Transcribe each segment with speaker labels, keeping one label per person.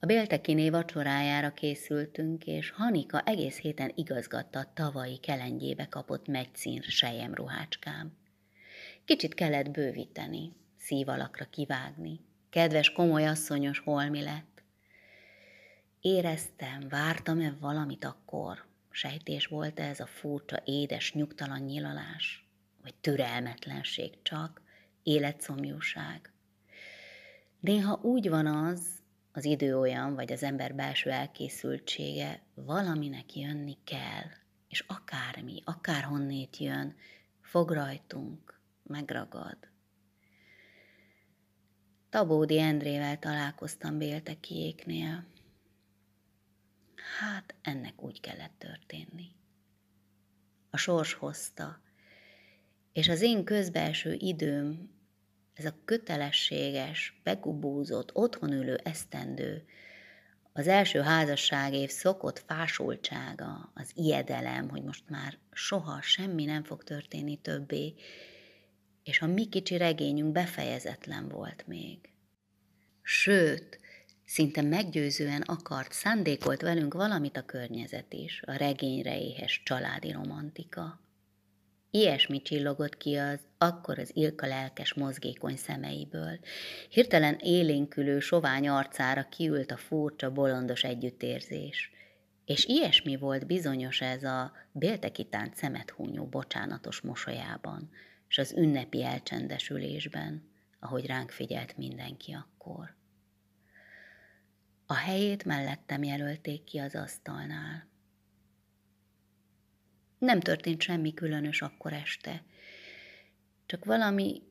Speaker 1: A Béltekiné vacsorájára készültünk, és Hanika egész héten igazgatta a tavalyi kelengyébe kapott megyszín sejem ruhácskám. Kicsit kellett bővíteni, szívalakra kivágni. Kedves, komoly asszonyos holmi lett. Éreztem, vártam-e valamit akkor? Sejtés volt ez a furcsa, édes, nyugtalan nyilalás? Vagy türelmetlenség csak, életszomjúság? Néha úgy van az, az idő olyan, vagy az ember belső elkészültsége, valaminek jönni kell, és akármi, akárhonnét jön, fog rajtunk, megragad. Tabódi Endrével találkoztam Béltekiéknél. Hát ennek úgy kellett történni. A sors hozta, és az én közbelső időm ez a kötelességes, begubózott, otthon ülő esztendő, az első házasságév szokott fásultsága, az ijedelem, hogy most már soha semmi nem fog történni többé, és a mi kicsi regényünk befejezetlen volt még. Sőt, szinte meggyőzően akart, szándékolt velünk valamit a környezet is, a regényre éhes családi romantika. Ilyesmi csillogott ki az akkor az Ilka lelkes mozgékony szemeiből. Hirtelen élénkülő, sovány arcára kiült a furcsa, bolondos együttérzés. És ilyesmi volt bizonyos ez a béltekitán szemet húnyó bocsánatos mosolyában, és az ünnepi elcsendesülésben, ahogy ránk figyelt mindenki akkor. A helyét mellettem jelölték ki az asztalnál. Nem történt semmi különös akkor este. Csak valami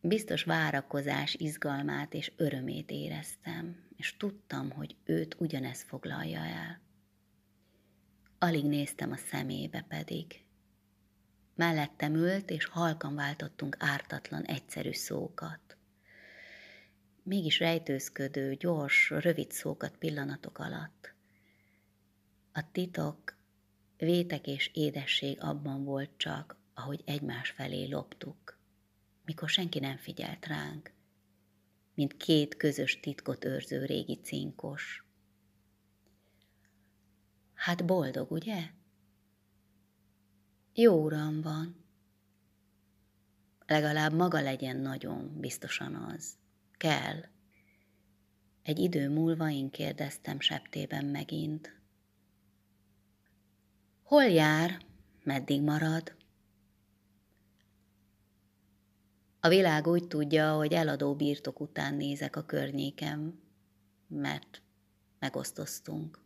Speaker 1: biztos várakozás, izgalmát és örömét éreztem, és tudtam, hogy őt ugyanez foglalja el. Alig néztem a szemébe pedig. Mellettem ült, és halkan váltottunk ártatlan, egyszerű szókat. Mégis rejtőzködő, gyors, rövid szókat pillanatok alatt. A titok Vétek és édesség abban volt csak, ahogy egymás felé loptuk, mikor senki nem figyelt ránk, mint két közös titkot őrző régi cinkos. Hát boldog, ugye? Jó uram van. Legalább maga legyen nagyon, biztosan az. Kell. Egy idő múlva én kérdeztem septében megint, Hol jár, meddig marad? A világ úgy tudja, hogy eladó birtok után nézek a környékem, mert megosztoztunk.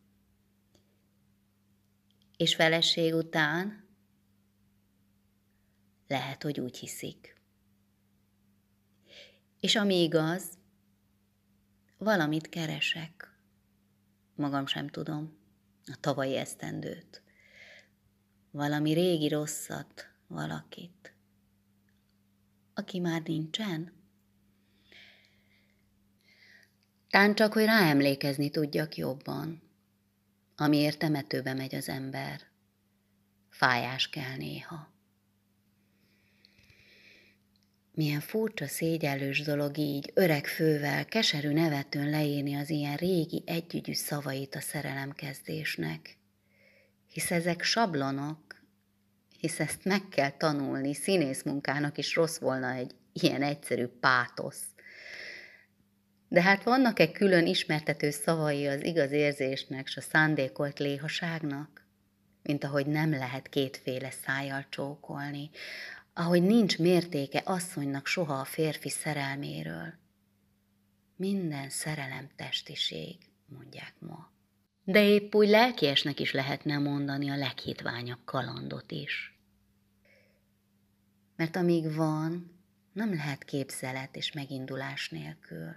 Speaker 1: És feleség után lehet, hogy úgy hiszik. És ami igaz, valamit keresek. Magam sem tudom, a tavalyi esztendőt valami régi rosszat, valakit, aki már nincsen? Tán csak, hogy ráemlékezni tudjak jobban, amiért temetőbe megy az ember. Fájás kell néha. Milyen furcsa, szégyellős dolog így, öreg fővel, keserű nevetőn leírni az ilyen régi, együgyű szavait a szerelemkezdésnek. Hisz ezek sablonok, hisz ezt meg kell tanulni, színész munkának is rossz volna egy ilyen egyszerű pátosz. De hát vannak-e külön ismertető szavai az igaz érzésnek s a szándékolt léhaságnak? Mint ahogy nem lehet kétféle szájjal csókolni, ahogy nincs mértéke asszonynak soha a férfi szerelméről. Minden szerelem testiség, mondják ma. De épp úgy lelkiesnek is lehetne mondani a leghitványabb kalandot is mert amíg van, nem lehet képzelet és megindulás nélkül.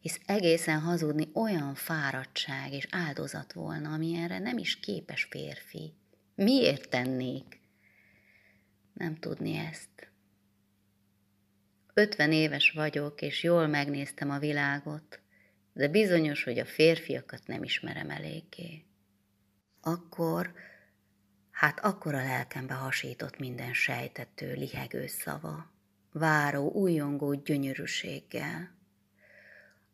Speaker 1: Hisz egészen hazudni olyan fáradtság és áldozat volna, ami erre nem is képes férfi. Miért tennék? Nem tudni ezt. Ötven éves vagyok, és jól megnéztem a világot, de bizonyos, hogy a férfiakat nem ismerem eléggé. Akkor Hát akkor a lelkembe hasított minden sejtető, lihegő szava, váró, újongó gyönyörűséggel.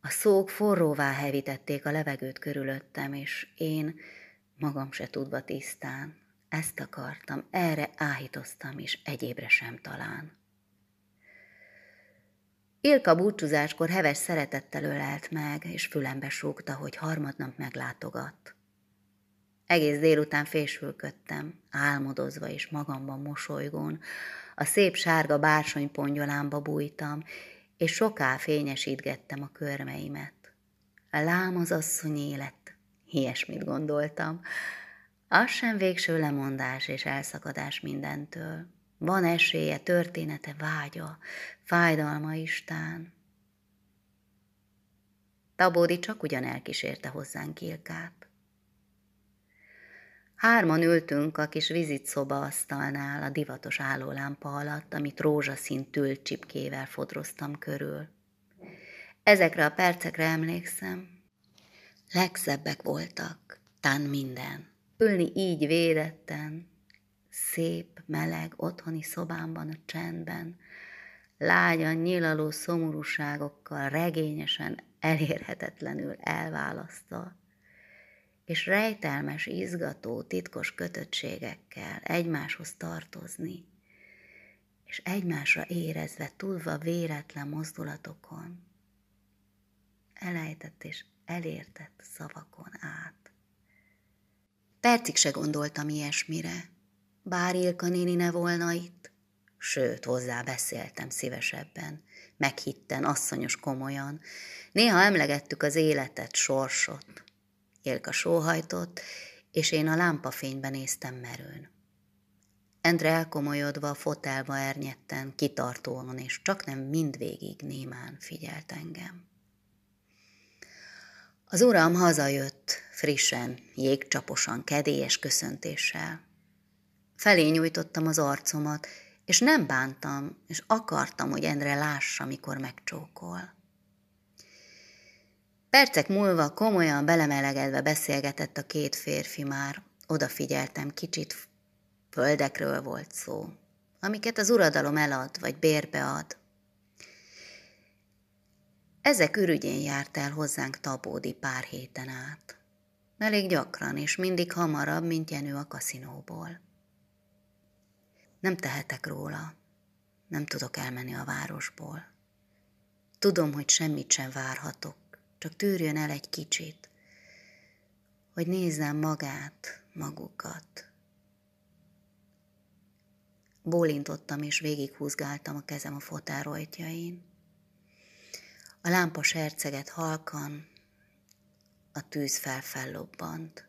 Speaker 1: A szók forróvá hevítették a levegőt körülöttem, és én, magam se tudva tisztán, ezt akartam, erre áhítoztam, és egyébre sem talán. Ilka búcsúzáskor heves szeretettel ölelt meg, és fülembe súgta, hogy harmadnap meglátogat. Egész délután fésülködtem, álmodozva és magamban mosolygón, a szép sárga bársonypongyolámba bújtam, és soká fényesítgettem a körmeimet. Lám az asszony élet, ilyesmit gondoltam. Az sem végső lemondás és elszakadás mindentől. Van esélye, története, vágya, fájdalma Istán. Tabódi csak ugyan elkísérte hozzánk Ilkát. Hárman ültünk a kis vizitszoba asztalnál a divatos állólámpa alatt, amit rózsaszín tülcsipkével fodroztam körül. Ezekre a percekre emlékszem. Legszebbek voltak, tán minden. Ülni így védetten, szép, meleg, otthoni szobámban a csendben, lágyan nyilaló szomorúságokkal regényesen, elérhetetlenül elválasztva, és rejtelmes, izgató, titkos kötöttségekkel egymáshoz tartozni, és egymásra érezve, tudva véletlen mozdulatokon, elejtett és elértett szavakon át. Percig se gondoltam ilyesmire, bár Ilka néni ne volna itt, sőt, hozzá beszéltem szívesebben, meghitten, asszonyos komolyan. Néha emlegettük az életet, sorsot, Ilka sóhajtott, és én a lámpafényben néztem merőn. Endre elkomolyodva, fotelba ernyetten, kitartóan, és csak nem mindvégig némán figyelt engem. Az uram hazajött, frissen, jégcsaposan, kedélyes köszöntéssel. Felé nyújtottam az arcomat, és nem bántam, és akartam, hogy Endre lássa, mikor megcsókol. Percek múlva komolyan belemelegedve beszélgetett a két férfi már. Odafigyeltem, kicsit földekről volt szó, amiket az uradalom elad, vagy bérbe ad. Ezek ürügyén járt el hozzánk Tabódi pár héten át. Elég gyakran, és mindig hamarabb, mint Jenő a kaszinóból. Nem tehetek róla, nem tudok elmenni a városból. Tudom, hogy semmit sem várhatok, csak tűrjön el egy kicsit, hogy nézzem magát, magukat. Bólintottam és végighúzgáltam a kezem a fotelrojtjain. A lámpa serceget halkan, a tűz felfellobbant.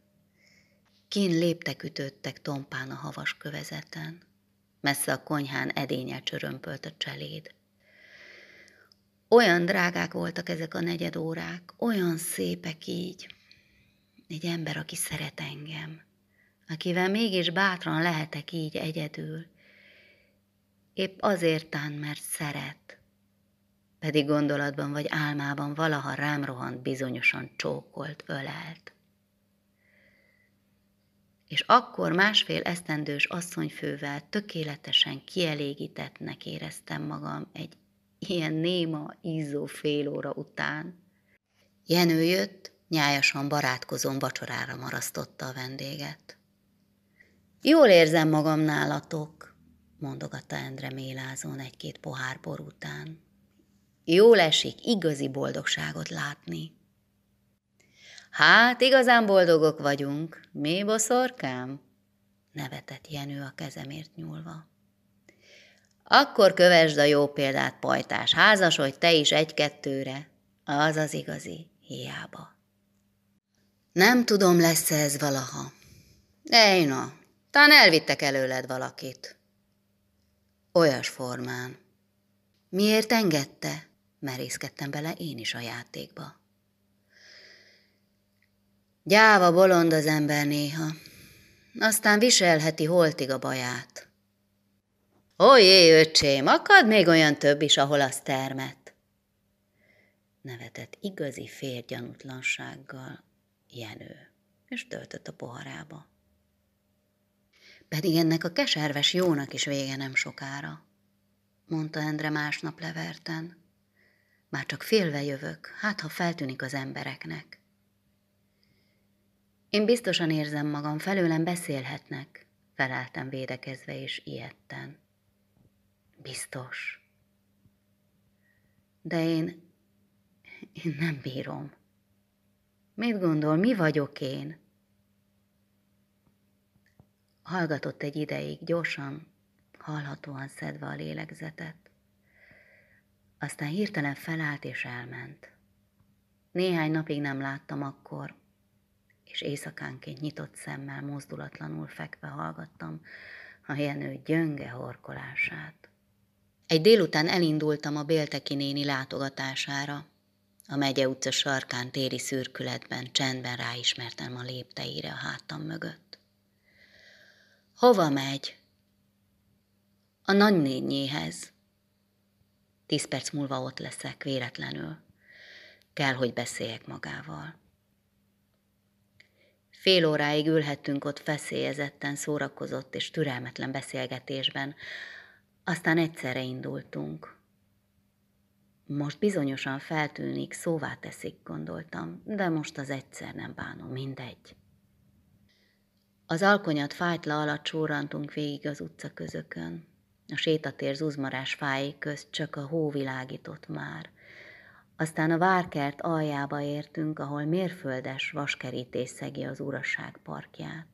Speaker 1: Kín léptek ütöttek tompán a havas kövezeten. Messze a konyhán edényel csörömpölt a cseléd. Olyan drágák voltak ezek a negyed órák, olyan szépek így. Egy ember, aki szeret engem, akivel mégis bátran lehetek így egyedül. Épp azért tán, mert szeret. Pedig gondolatban vagy álmában valaha rám rohant bizonyosan csókolt, ölelt. És akkor másfél esztendős asszonyfővel tökéletesen kielégítettnek éreztem magam egy ilyen néma, izzó fél óra után. Jenő jött, nyájasan barátkozón vacsorára marasztotta a vendéget. Jól érzem magam nálatok, mondogatta Endre mélázón egy-két pohár bor után. Jól esik igazi boldogságot látni. Hát, igazán boldogok vagyunk, mi boszorkám? nevetett Jenő a kezemért nyúlva. Akkor kövesd a jó példát, pajtás, házasodj te is egy-kettőre. Az az igazi, hiába. Nem tudom, lesz ez valaha. Ejna, talán elvittek előled valakit. Olyas formán. Miért engedte? Merészkedtem bele én is a játékba. Gyáva bolond az ember néha, aztán viselheti holtig a baját. Ojé, öcsém, akad még olyan több is, ahol az termet. Nevetett igazi férgyanútlansággal Jenő, és töltött a poharába. Pedig ennek a keserves jónak is vége nem sokára, mondta Endre másnap leverten. Már csak félve jövök, hát ha feltűnik az embereknek. Én biztosan érzem magam, felőlem beszélhetnek, feleltem védekezve és ilyetten. Biztos. De én, én nem bírom. Mit gondol, mi vagyok én? Hallgatott egy ideig, gyorsan, hallhatóan szedve a lélegzetet. Aztán hirtelen felállt és elment. Néhány napig nem láttam akkor, és éjszakánként nyitott szemmel mozdulatlanul fekve hallgattam a jenő gyönge horkolását. Egy délután elindultam a Bélteki néni látogatására. A megye utca sarkán téri szürkületben csendben ráismertem a lépteire a hátam mögött. Hova megy? A nagynényéhez. Tíz perc múlva ott leszek, véletlenül. Kell, hogy beszéljek magával. Fél óráig ülhettünk ott feszélyezetten, szórakozott és türelmetlen beszélgetésben, aztán egyszerre indultunk. Most bizonyosan feltűnik, szóvá teszik, gondoltam, de most az egyszer nem bánom, mindegy. Az alkonyat fájtla alatt csórantunk végig az utca közökön. A sétatér zuzmarás fáig közt csak a hó világított már. Aztán a várkert aljába értünk, ahol mérföldes vaskerítés szegi az uraság parkját.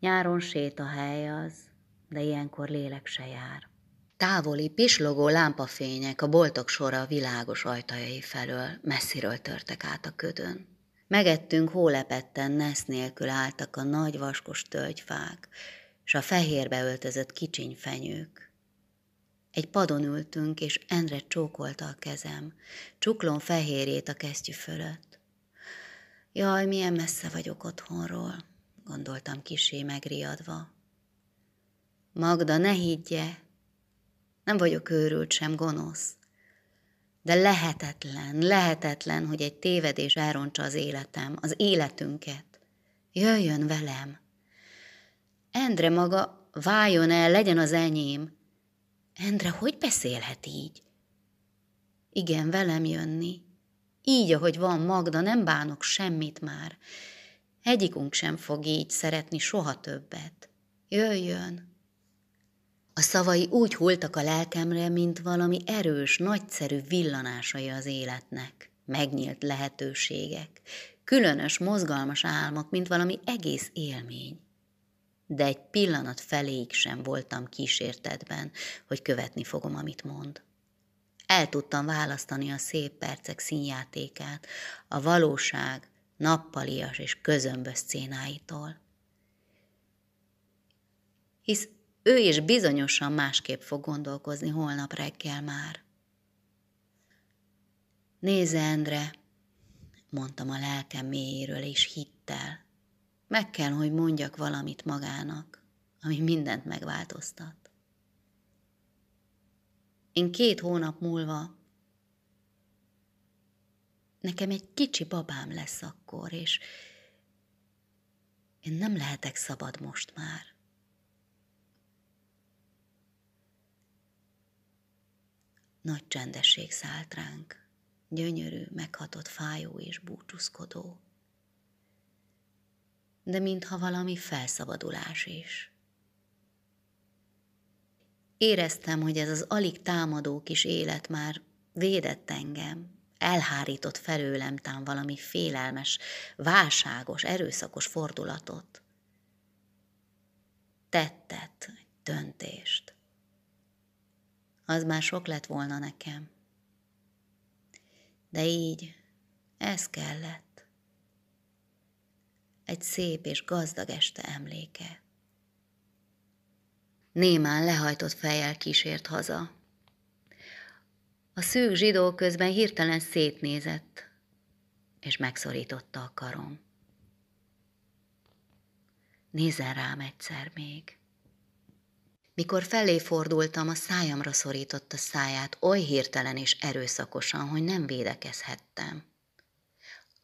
Speaker 1: Nyáron sétahely az, de ilyenkor lélek se jár. Távoli, pislogó lámpafények a boltok sora világos ajtajai felől messziről törtek át a ködön. Megettünk hólepetten nesz nélkül álltak a nagy vaskos tölgyfák, s a fehérbe öltözött kicsiny fenyők. Egy padon ültünk, és Endre csókolta a kezem, csuklón fehérjét a kesztyű fölött. Jaj, milyen messze vagyok otthonról, gondoltam kisé megriadva. Magda, ne higgye, nem vagyok őrült sem gonosz. De lehetetlen, lehetetlen, hogy egy tévedés elrontsa az életem, az életünket. Jöjjön velem. Endre maga, váljon el, legyen az enyém. Endre, hogy beszélhet így? Igen, velem jönni. Így, ahogy van Magda, nem bánok semmit már. Egyikünk sem fog így szeretni soha többet. Jöjjön. A szavai úgy hultak a lelkemre, mint valami erős, nagyszerű villanásai az életnek, megnyílt lehetőségek, különös, mozgalmas álmok, mint valami egész élmény. De egy pillanat feléig sem voltam kísértetben, hogy követni fogom, amit mond. El tudtam választani a szép percek színjátékát, a valóság nappalias és közömbös szcénáitól. Hisz ő is bizonyosan másképp fog gondolkozni holnap reggel már. Nézze, Endre, mondtam a lelkem mélyéről és hittel. Meg kell, hogy mondjak valamit magának, ami mindent megváltoztat. Én két hónap múlva nekem egy kicsi babám lesz akkor, és én nem lehetek szabad most már. Nagy csendesség szállt ránk, gyönyörű, meghatott fájó és búcsúzkodó. De mintha valami felszabadulás is. Éreztem, hogy ez az alig támadó kis élet már védett engem, elhárított felőlem tám valami félelmes, válságos, erőszakos fordulatot. Tettet, döntést az már sok lett volna nekem. De így, ez kellett. Egy szép és gazdag este emléke. Némán lehajtott fejjel kísért haza. A szűk zsidó közben hirtelen szétnézett, és megszorította a karom. Nézzen rám egyszer még. Mikor felé fordultam, a szájamra szorította száját oly hirtelen és erőszakosan, hogy nem védekezhettem.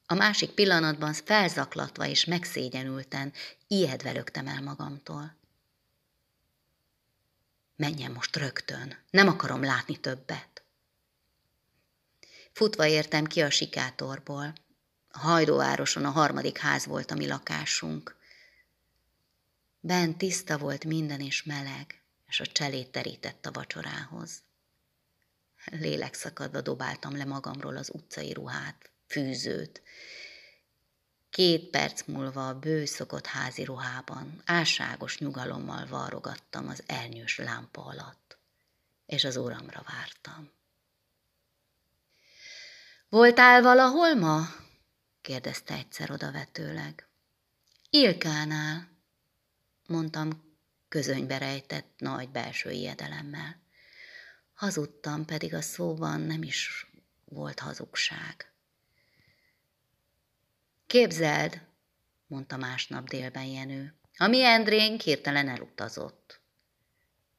Speaker 1: A másik pillanatban felzaklatva és megszégyenülten, ijedve lögtem el magamtól. Menjen most rögtön, nem akarom látni többet. Futva értem ki a sikátorból. A hajdóvároson a harmadik ház volt a mi lakásunk. Bent tiszta volt minden és meleg, és a cselét terített a vacsorához. Lélekszakadva dobáltam le magamról az utcai ruhát, fűzőt. Két perc múlva a bő szokott házi ruhában, álságos nyugalommal varrogattam az elnyős lámpa alatt, és az uramra vártam. Voltál valahol ma? kérdezte egyszer odavetőleg. Ilkánál, mondtam közönybe rejtett nagy belső ijedelemmel. Hazudtam, pedig a szóban nem is volt hazugság. Képzeld, mondta másnap délben Jenő, a mi Endrénk hirtelen elutazott.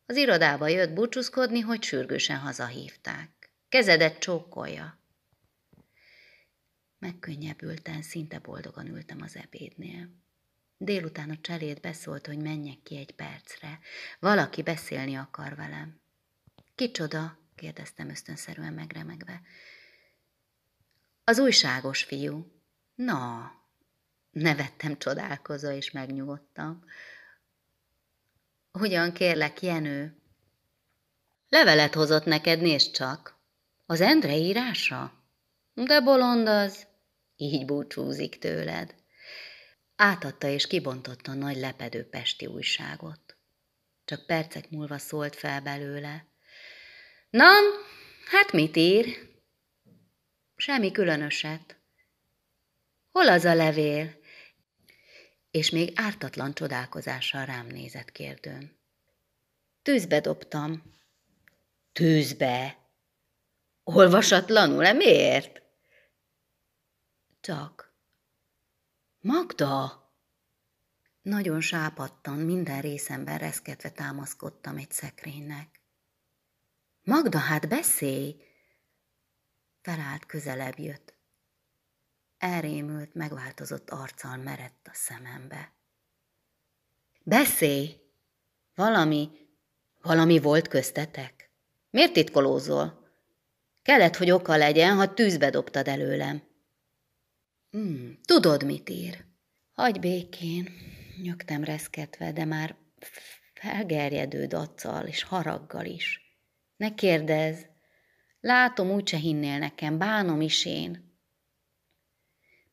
Speaker 1: Az irodába jött búcsúzkodni, hogy sürgősen hazahívták. Kezedet csókolja. Megkönnyebbülten, szinte boldogan ültem az ebédnél. Délután a cserét beszólt, hogy menjek ki egy percre. Valaki beszélni akar velem. Kicsoda? kérdeztem ösztönszerűen megremegve. Az újságos fiú. Na, nevettem csodálkozva, és megnyugodtam. Hogyan kérlek, Jenő? Levelet hozott neked, nézd csak. Az Endre írása? De bolond az. Így búcsúzik tőled. Átadta és kibontotta a nagy lepedő pesti újságot. Csak percek múlva szólt fel belőle. Na, hát mit ír? Semmi különöset. Hol az a levél? És még ártatlan csodálkozással rám nézett kérdőn. Tűzbe dobtam. Tűzbe? Olvasatlanul-e? Miért? Csak. Magda! Nagyon sápadtan, minden részemben reszketve támaszkodtam egy szekrénynek. Magda, hát beszélj! Felállt, közelebb jött. Elrémült, megváltozott arccal merett a szemembe. Beszélj! Valami, valami volt köztetek? Miért titkolózol? Kellett, hogy oka legyen, ha tűzbe dobtad előlem. Hmm, tudod, mit ír? Hagy békén, nyögtem reszketve, de már felgerjedő daccal és haraggal is. Ne kérdezz, látom, úgyse hinnél nekem, bánom is én.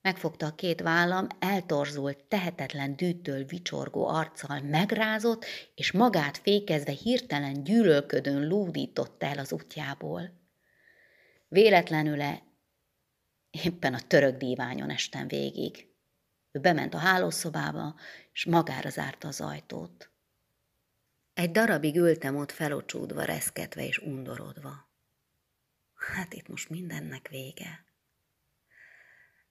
Speaker 1: Megfogta a két vállam, eltorzult, tehetetlen dűtől vicsorgó arccal megrázott, és magát fékezve hirtelen gyűlölködön lúdította el az útjából. Véletlenül-e éppen a török díványon estem végig. Ő bement a hálószobába, és magára zárta az ajtót. Egy darabig ültem ott felocsúdva, reszketve és undorodva. Hát itt most mindennek vége.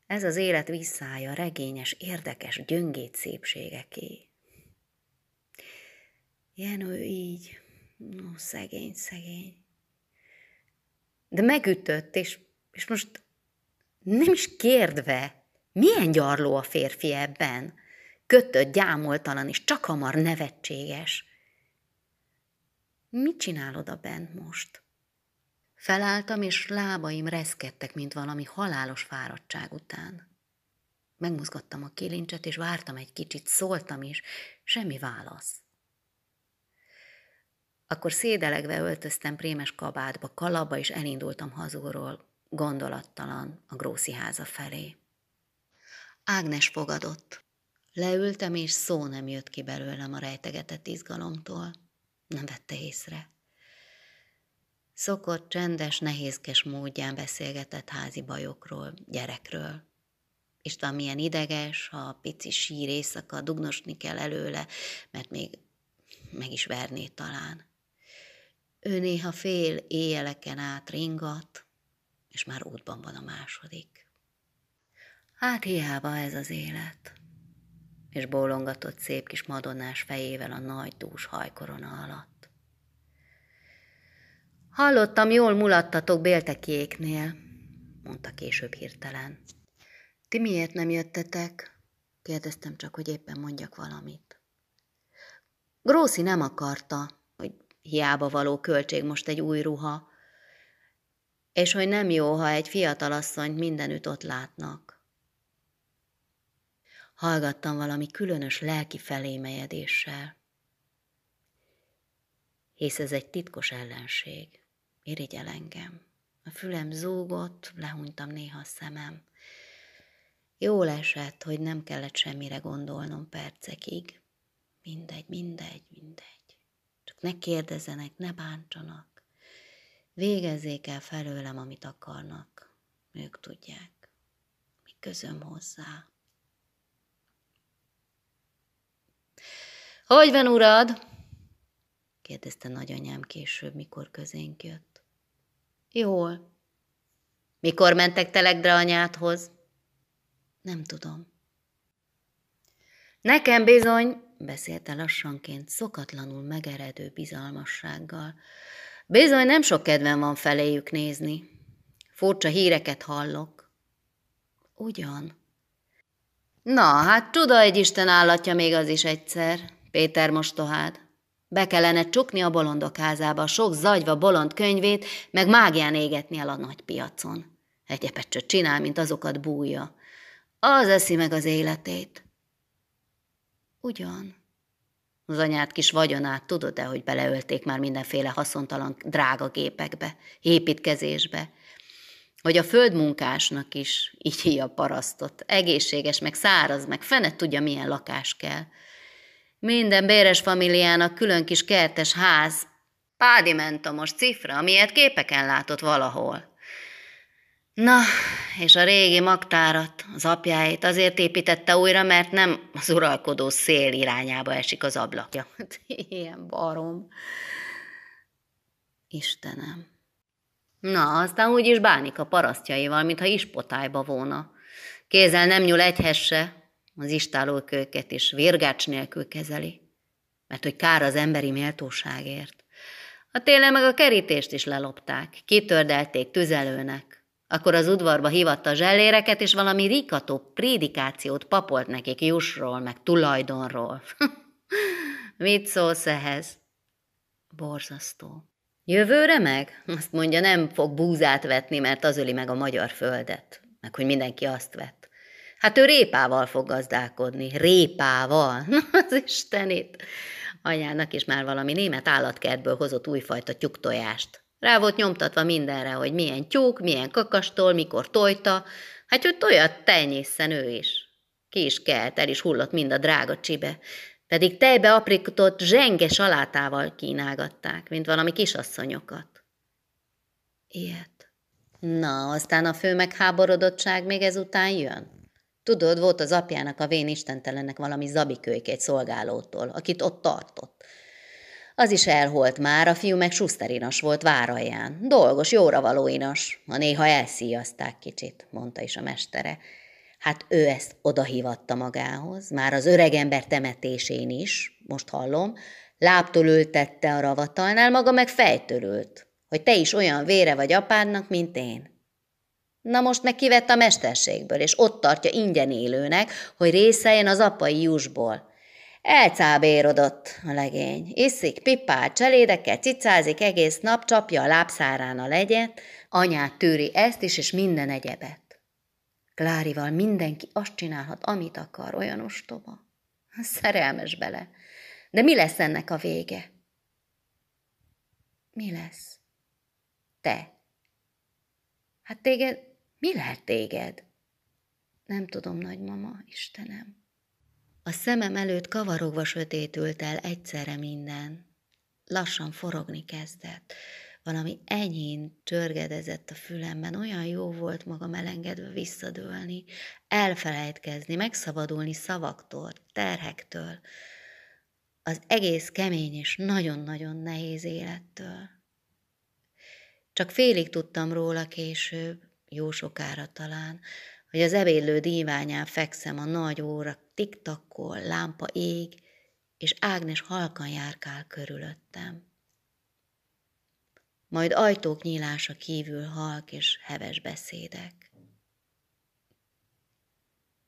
Speaker 1: Ez az élet visszája, regényes, érdekes, gyöngét szépségeké. Jenő így, no, szegény, szegény. De megütött, és, és most nem is kérdve, milyen gyarló a férfi ebben? Kötött, gyámoltalan, és csak hamar nevetséges. Mit csinálod a bent most? Felálltam, és lábaim reszkedtek, mint valami halálos fáradtság után. Megmozgattam a kilincset, és vártam egy kicsit, szóltam is, semmi válasz. Akkor szédelegve öltöztem prémes kabátba, kalapba, és elindultam hazúról, gondolattalan a grószi háza felé. Ágnes fogadott. Leültem, és szó nem jött ki belőlem a rejtegetett izgalomtól. Nem vette észre. Szokott, csendes, nehézkes módján beszélgetett házi bajokról, gyerekről. István milyen ideges, ha a pici sír éjszaka dugnosni kell előle, mert még meg is verné talán. Ő néha fél éjjeleken át ringat, és már útban van a második. Hát hiába ez az élet. És bólongatott szép kis madonnás fejével a nagy dús hajkorona alatt. Hallottam, jól mulattatok Béltekiéknél, mondta később hirtelen. Ti miért nem jöttetek? Kérdeztem csak, hogy éppen mondjak valamit. Grószi nem akarta, hogy hiába való költség most egy új ruha, és hogy nem jó, ha egy fiatal asszonyt mindenütt ott látnak. Hallgattam valami különös lelki felémelyedéssel, hisz ez egy titkos ellenség, irigyel engem. A fülem zúgott, lehúnytam néha a szemem. Jól esett, hogy nem kellett semmire gondolnom percekig. Mindegy, mindegy, mindegy. Csak ne kérdezzenek, ne bántsanak. Végezzék el felőlem, amit akarnak. Ők tudják. Mi közöm hozzá. Hogy van, urad? kérdezte nagyanyám később, mikor közénk jött. Jól. Mikor mentek Telegdre anyádhoz? Nem tudom. Nekem bizony, beszélte lassanként, szokatlanul megeredő bizalmassággal. Bizony nem sok kedvem van feléjük nézni. Furcsa híreket hallok. Ugyan. Na, hát csuda egy Isten állatja még az is egyszer, Péter mostohád. Be kellene csukni a bolondok házába sok zagyva bolond könyvét, meg mágián égetni el a nagy piacon. Egyebet csak csinál, mint azokat bújja. Az eszi meg az életét. Ugyan. Az anyád kis vagyonát tudod-e, hogy beleölték már mindenféle haszontalan drága gépekbe, építkezésbe, hogy a földmunkásnak is így a parasztot, egészséges, meg száraz, meg fene tudja, milyen lakás kell. Minden béres familiának külön kis kertes ház, pádimentomos cifra, amilyet képeken látott valahol. Na, és a régi magtárat, az apjáit azért építette újra, mert nem az uralkodó szél irányába esik az ablakja. Ilyen barom. Istenem. Na, aztán úgy is bánik a parasztjaival, mintha ispotályba volna. Kézzel nem nyúl egyhesse, az istálóköket is virgács nélkül kezeli, mert hogy kár az emberi méltóságért. A télen meg a kerítést is lelopták, kitördelték tüzelőnek, akkor az udvarba hívatta a zselléreket, és valami rikató prédikációt papolt nekik jusról, meg tulajdonról. Mit szólsz ehhez? Borzasztó. Jövőre meg? Azt mondja, nem fog búzát vetni, mert az öli meg a magyar földet. Meg hogy mindenki azt vett. Hát ő répával fog gazdálkodni. Répával. Az istenét. Anyának is már valami német állatkertből hozott újfajta tyúktojást. Rá volt nyomtatva mindenre, hogy milyen tyúk, milyen kakastól, mikor tojta, hát hogy tojat tenyészen ő is. Ki is kelt, el is hullott mind a drága csibe, pedig tejbe aprikított zsenge salátával kínálgatták, mint valami kisasszonyokat. Ilyet. Na, aztán a fő megháborodottság még ezután jön. Tudod, volt az apjának a vén istentelennek valami zabikölyk egy szolgálótól, akit ott tartott. Az is elholt már, a fiú meg suszterinas volt váralján. Dolgos, jóra való inas, ha néha elszíjazták kicsit, mondta is a mestere. Hát ő ezt odahívatta magához, már az öregember temetésén is, most hallom, láptól ültette a ravatalnál, maga meg fejtörült, hogy te is olyan vére vagy apádnak, mint én. Na most meg kivett a mesterségből, és ott tartja ingyen élőnek, hogy részeljen az apai jusból. Elcábérodott a legény. Iszik, pipál, cselédekkel cicázik egész nap, csapja a lábszárán a legyet, anyát tűri ezt is, és minden egyebet. Klárival mindenki azt csinálhat, amit akar, olyan ostoba. Szerelmes bele. De mi lesz ennek a vége? Mi lesz? Te. Hát téged mi lehet téged? Nem tudom, nagymama, Istenem. A szemem előtt kavarogva sötétült el egyszerre minden. Lassan forogni kezdett. Valami enyhén csörgedezett a fülemben, olyan jó volt magam elengedve visszadőlni, elfelejtkezni, megszabadulni szavaktól, terhektől, az egész kemény és nagyon-nagyon nehéz élettől. Csak félig tudtam róla később, jó sokára talán, hogy az ebédlő díványán fekszem a nagy óra tiktakkol, lámpa ég, és Ágnes halkan járkál körülöttem. Majd ajtók nyílása kívül halk és heves beszédek.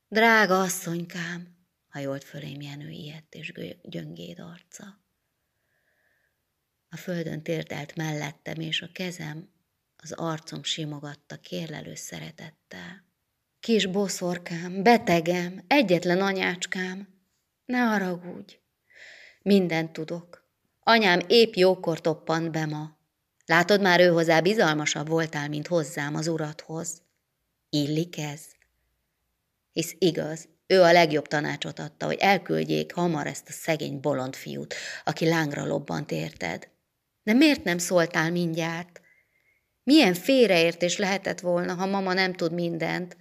Speaker 1: Drága asszonykám, hajolt fölém Jenő ilyet és gyöngéd arca. A földön térdelt mellettem, és a kezem az arcom simogatta kérlelő szeretettel. Kis boszorkám, betegem, egyetlen anyácskám, ne haragudj. Mindent tudok. Anyám épp jókor toppant be ma. Látod, már ő hozzá bizalmasabb voltál, mint hozzám az urathoz. Illik ez? Hisz igaz, ő a legjobb tanácsot adta, hogy elküldjék hamar ezt a szegény bolond fiút, aki lángra lobbant érted. De miért nem szóltál mindjárt? Milyen félreértés lehetett volna, ha mama nem tud mindent,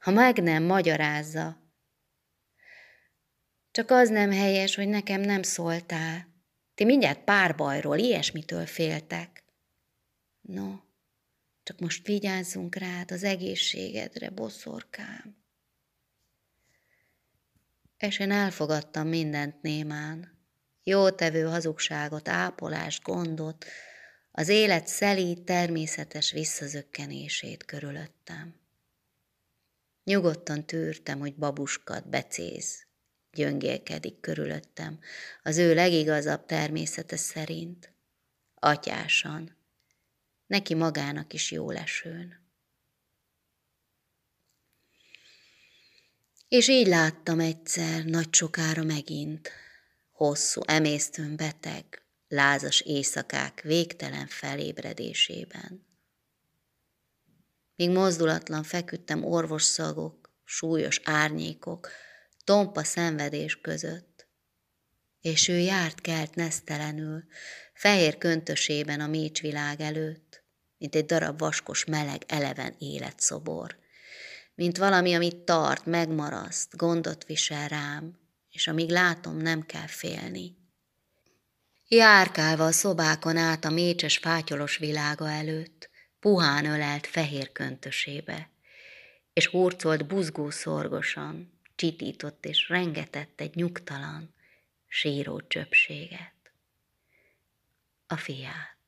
Speaker 1: ha meg nem magyarázza. Csak az nem helyes, hogy nekem nem szóltál. Ti mindjárt párbajról, ilyesmitől féltek. No, csak most vigyázzunk rád az egészségedre, boszorkám. És én elfogadtam mindent némán. Jótevő hazugságot, ápolást, gondot, az élet szelíd, természetes visszazökkenését körülöttem. Nyugodtan tűrtem, hogy babuskat becéz, gyöngélkedik körülöttem, az ő legigazabb természete szerint, atyásan, neki magának is jó lesőn. És így láttam egyszer, nagy sokára megint, hosszú, emésztőn beteg, lázas éjszakák végtelen felébredésében. Míg mozdulatlan feküdtem orvosszagok, súlyos árnyékok, tompa szenvedés között. És ő járt kelt nesztelenül, fehér köntösében a mécsvilág előtt, mint egy darab vaskos meleg eleven életszobor, mint valami, amit tart, megmaraszt, gondot visel rám, és amíg látom, nem kell félni. Járkálva a szobákon át a mécses fátyolos világa előtt, puhán ölelt fehér köntösébe, és hurcolt buzgó szorgosan, csitított és rengetett egy nyugtalan, síró csöpséget. A fiát.